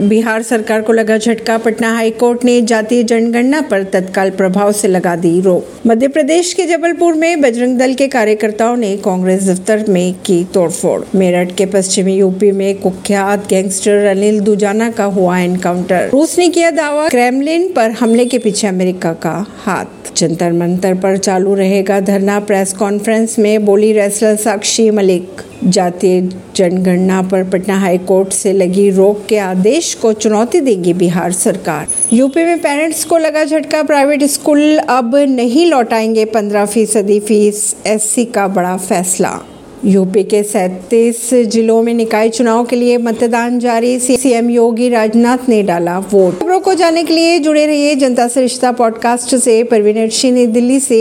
बिहार सरकार को लगा झटका, पटना हाईकोर्ट ने जातीय जनगणना पर तत्काल प्रभाव से लगा दी रोक। मध्य प्रदेश के जबलपुर में बजरंग दल के कार्यकर्ताओं ने कांग्रेस दफ्तर में की तोड़फोड़। मेरठ के पश्चिमी यूपी में कुख्यात गैंगस्टर अनिल दुजाना का हुआ एनकाउंटर। रूस ने किया दावा, क्रेमलिन पर हमले के पीछे अमेरिका का हाथ। जंतर मंतर पर चालू रहेगा धरना, प्रेस कॉन्फ्रेंस में बोली रेसलर साक्षी मलिक। जातीय जनगणना पर पटना हाई कोर्ट से लगी रोक के आदेश को चुनौती देगी बिहार सरकार। यूपी में पेरेंट्स को लगा झटका, प्राइवेट स्कूल अब नहीं लौटाएँगे, पंद्रह फ़ीसदी फ़ीस, एससी का बड़ा फैसला। यूपी के सैतीस जिलों में निकाय चुनाव के लिए मतदान जारी, सीएम योगी राजनाथ ने डाला वोट। खबरों को जानने के लिए जुड़े रहिए जनता से रिश्ता पॉडकास्ट से। परवीन सिंह दिल्ली से।